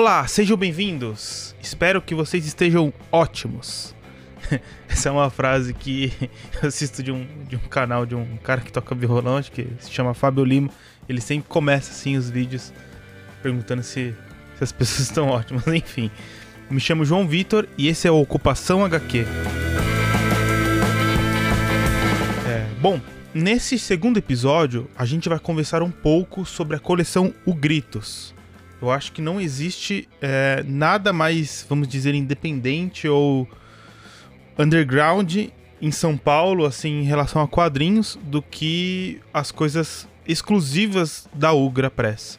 Olá, sejam bem-vindos. Espero que vocês estejam ótimos. Essa é uma frase que eu assisto de um, de um canal de um cara que toca violão, acho que se chama Fábio Lima. Ele sempre começa assim os vídeos perguntando se, se as pessoas estão ótimas. Enfim, me chamo João Vitor e esse é o Ocupação HQ. É, bom, nesse segundo episódio a gente vai conversar um pouco sobre a coleção O Gritos. Eu acho que não existe é, nada mais, vamos dizer, independente ou underground em São Paulo, assim, em relação a quadrinhos, do que as coisas exclusivas da Ugra Press.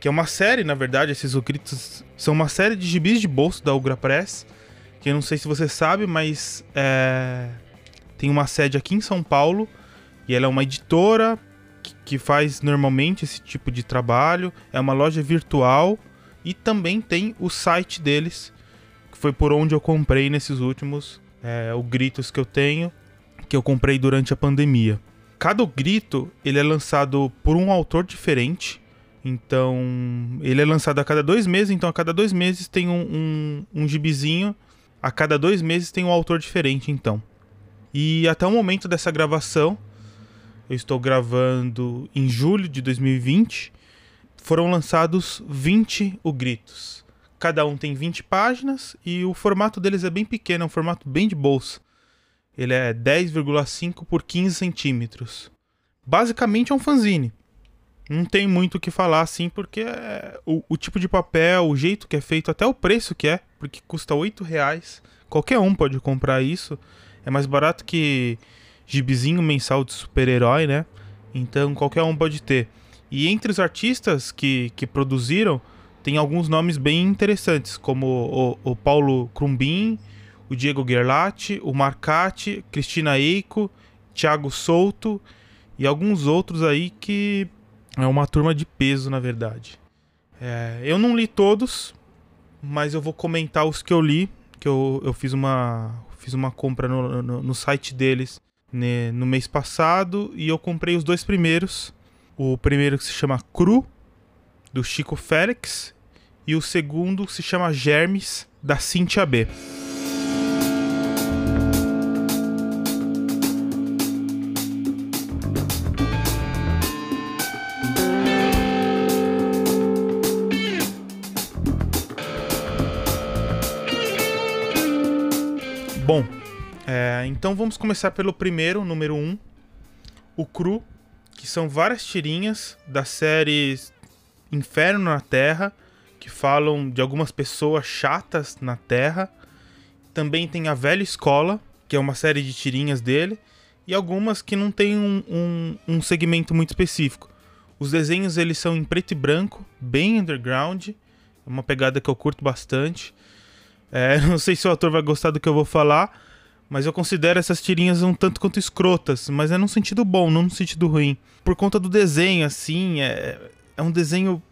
Que é uma série, na verdade, esses Ucritos são uma série de gibis de bolso da Ugra Press. Que eu não sei se você sabe, mas é, tem uma sede aqui em São Paulo. E ela é uma editora que faz normalmente esse tipo de trabalho. É uma loja virtual e também tem o site deles, que foi por onde eu comprei nesses últimos é, o gritos que eu tenho, que eu comprei durante a pandemia. Cada grito ele é lançado por um autor diferente. Então, ele é lançado a cada dois meses. Então, a cada dois meses tem um, um, um gibizinho. A cada dois meses tem um autor diferente, então. E até o momento dessa gravação, eu estou gravando em julho de 2020. Foram lançados 20 o gritos. Cada um tem 20 páginas e o formato deles é bem pequeno, é um formato bem de bolsa. Ele é 10,5 por 15 centímetros. Basicamente é um fanzine. Não tem muito o que falar assim, porque é o, o, tipo de papel, o jeito que é feito, até o preço que é, porque custa 8 reais. Qualquer um pode comprar isso. É mais barato que gibizinho mensal de super-herói, né? Então qualquer um pode ter. E entre os artistas que, que produziram, tem alguns nomes bem interessantes, como o, o Paulo Crumbin, o Diego Gerlati, o Marcati, Cristina Eiko, Thiago Souto e alguns outros aí que é uma turma de peso, na verdade. É, eu não li todos, mas eu vou comentar os que eu li, que eu, eu fiz, uma, fiz uma compra no, no, no site deles né, no mês passado e eu comprei os dois primeiros. O primeiro que se chama Cru, do Chico Félix, e o segundo se chama Germes, da Cintia B. então vamos começar pelo primeiro, número 1, um, o Cru, que são várias tirinhas da série Inferno na Terra, que falam de algumas pessoas chatas na Terra. Também tem a Velha Escola, que é uma série de tirinhas dele, e algumas que não tem um, um, um segmento muito específico. Os desenhos eles são em preto e branco, bem underground, é uma pegada que eu curto bastante. É, não sei se o autor vai gostar do que eu vou falar, mas eu considero essas tirinhas um tanto quanto escrotas, mas é num sentido bom, não num sentido ruim. Por conta do desenho, assim, é, é um desenho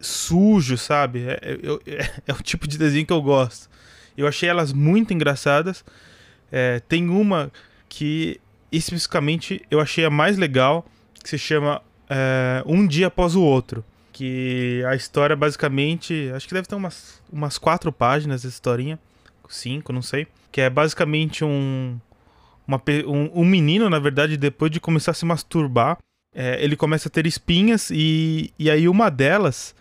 sujo, sabe? É, é, é, é, o tipo de desenho que eu gosto. Eu achei elas muito engraçadas. É, tem uma que especificamente eu achei a mais legal, que se chama é, Um Dia Após o Outro. Que a história basicamente. Acho que deve ter umas, umas quatro páginas essa historinha. Cinco, não sei que é basicamente um, uma, um, um, menino, na verdade, depois de começar a se masturbar, é, ele começa a ter espinhas e, e aí uma delas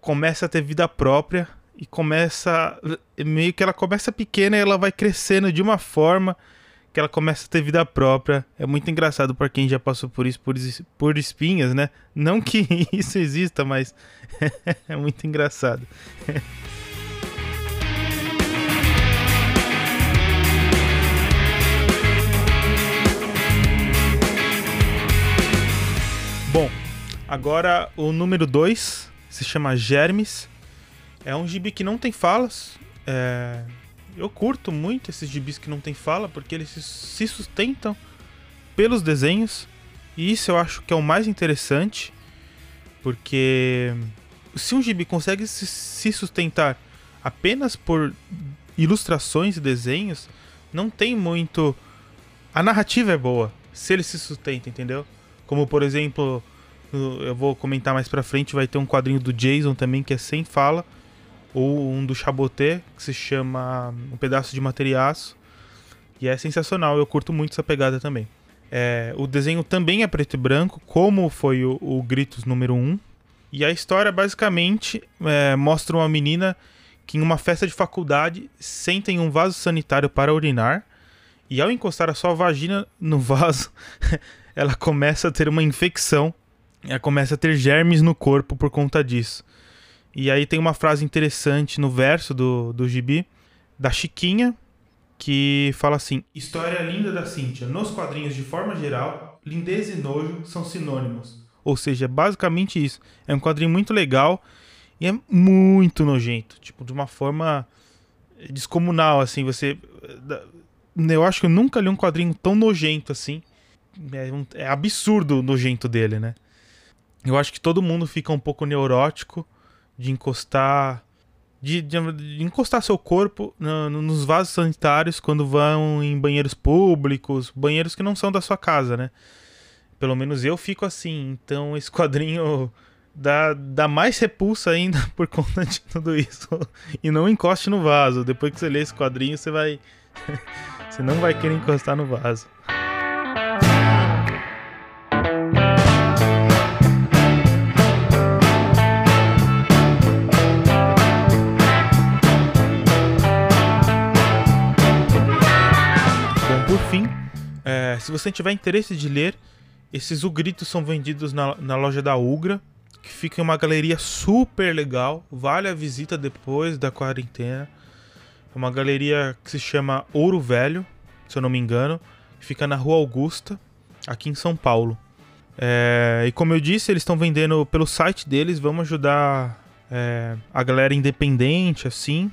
começa a ter vida própria e começa meio que ela começa pequena e ela vai crescendo de uma forma que ela começa a ter vida própria. É muito engraçado para quem já passou por isso, por, por espinhas, né? Não que isso exista, mas é muito engraçado. agora o número 2 se chama Germes. É um gibi que não tem falas. É... Eu curto muito esses gibis que não tem fala, porque eles se sustentam pelos desenhos. E isso eu acho que é o mais interessante. Porque se um gibi consegue se sustentar apenas por ilustrações e desenhos, não tem muito. A narrativa é boa, se ele se sustenta, entendeu? Como, por exemplo, eu vou comentar mais pra frente, vai ter um quadrinho do Jason também que é sem fala. ou um do Chaboté, que se chama Um Pedaço de Materiaço. E é sensacional, eu curto muito essa pegada também. É, o desenho também é preto e branco, como foi o, o Gritos número 1. E a história basicamente é, mostra uma menina que em uma festa de faculdade senta em um vaso sanitário para urinar. E ao encostar a sua vagina no vaso, ela começa a ter uma infecção. Ela começa a ter germes no corpo por conta disso. E aí tem uma frase interessante no verso do, do gibi, da Chiquinha, que fala assim: História linda da Cíntia. Nos quadrinhos, de forma geral, lindez e nojo são sinônimos. Ou seja, é basicamente isso. É um quadrinho muito legal e é muito nojento. Tipo, de uma forma descomunal, assim. Você. Eu acho que eu nunca li um quadrinho tão nojento assim. É, um, é absurdo o nojento dele, né? Eu acho que todo mundo fica um pouco neurótico de encostar. De, de, de encostar seu corpo no, nos vasos sanitários quando vão em banheiros públicos, banheiros que não são da sua casa, né? Pelo menos eu fico assim. Então esse quadrinho dá, dá mais repulsa ainda por conta de tudo isso. E não encoste no vaso. Depois que você lê esse quadrinho, você vai. você não vai querer encostar no vaso. Se você tiver interesse de ler, esses Ugritos são vendidos na, na loja da Ugra, que fica em uma galeria super legal. Vale a visita depois da quarentena. É uma galeria que se chama Ouro Velho, se eu não me engano. Fica na Rua Augusta, aqui em São Paulo. É, e como eu disse, eles estão vendendo pelo site deles. Vamos ajudar é, a galera independente, assim.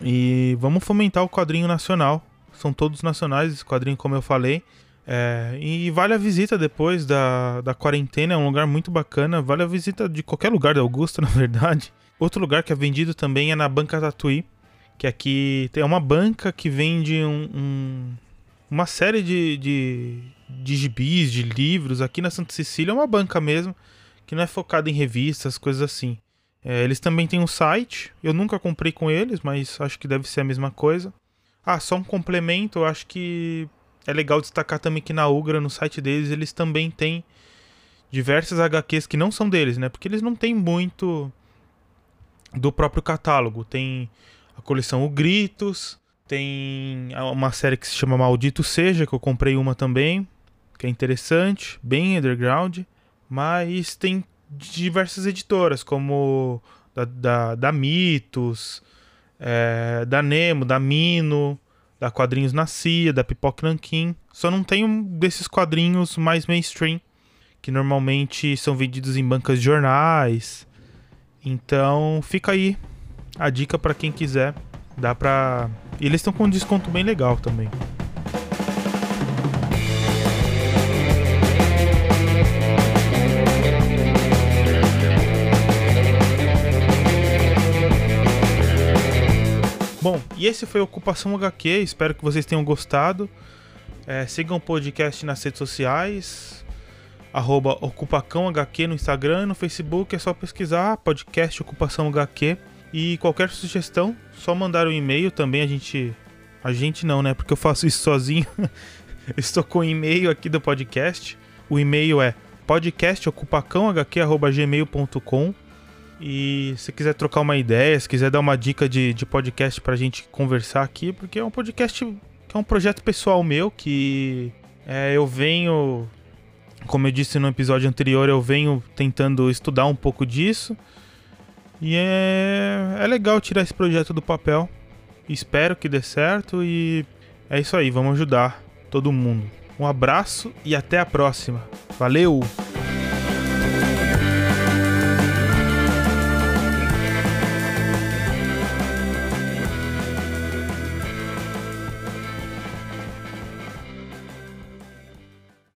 E vamos fomentar o quadrinho nacional são todos nacionais, esse quadrinho, como eu falei. É, e vale a visita depois da, da quarentena, é um lugar muito bacana. Vale a visita de qualquer lugar da Augusta, na verdade. Outro lugar que é vendido também é na Banca Tatuí, que aqui tem uma banca que vende um, um, uma série de, de, de gibis, de livros. Aqui na Santa Cecília é uma banca mesmo, que não é focada em revistas, coisas assim. É, eles também têm um site, eu nunca comprei com eles, mas acho que deve ser a mesma coisa. Ah, só um complemento, eu acho que é legal destacar também que na Ugra, no site deles, eles também têm diversas HQs que não são deles, né? Porque eles não têm muito do próprio catálogo. Tem a coleção O Gritos, tem uma série que se chama Maldito Seja, que eu comprei uma também, que é interessante, bem underground, mas tem diversas editoras, como da, da, da Mitos, é, da Nemo, da Mino, da Quadrinhos na Cia, da Pipoca. Só não tem um desses quadrinhos mais mainstream, que normalmente são vendidos em bancas de jornais. Então fica aí a dica para quem quiser. Dá pra. E eles estão com um desconto bem legal também. E esse foi Ocupação HQ. Espero que vocês tenham gostado. É, sigam o podcast nas redes sociais. Arroba Ocupacão HQ no Instagram no Facebook. É só pesquisar podcast Ocupação HQ. E qualquer sugestão, só mandar um e-mail também. A gente. A gente não, né? Porque eu faço isso sozinho. Estou com o e-mail aqui do podcast. O e-mail é podcastocupacãohq.gmail.com e se quiser trocar uma ideia, se quiser dar uma dica de, de podcast pra gente conversar aqui, porque é um podcast que é um projeto pessoal meu que é, eu venho, como eu disse no episódio anterior, eu venho tentando estudar um pouco disso. E é, é legal tirar esse projeto do papel. Espero que dê certo e é isso aí, vamos ajudar todo mundo. Um abraço e até a próxima. Valeu!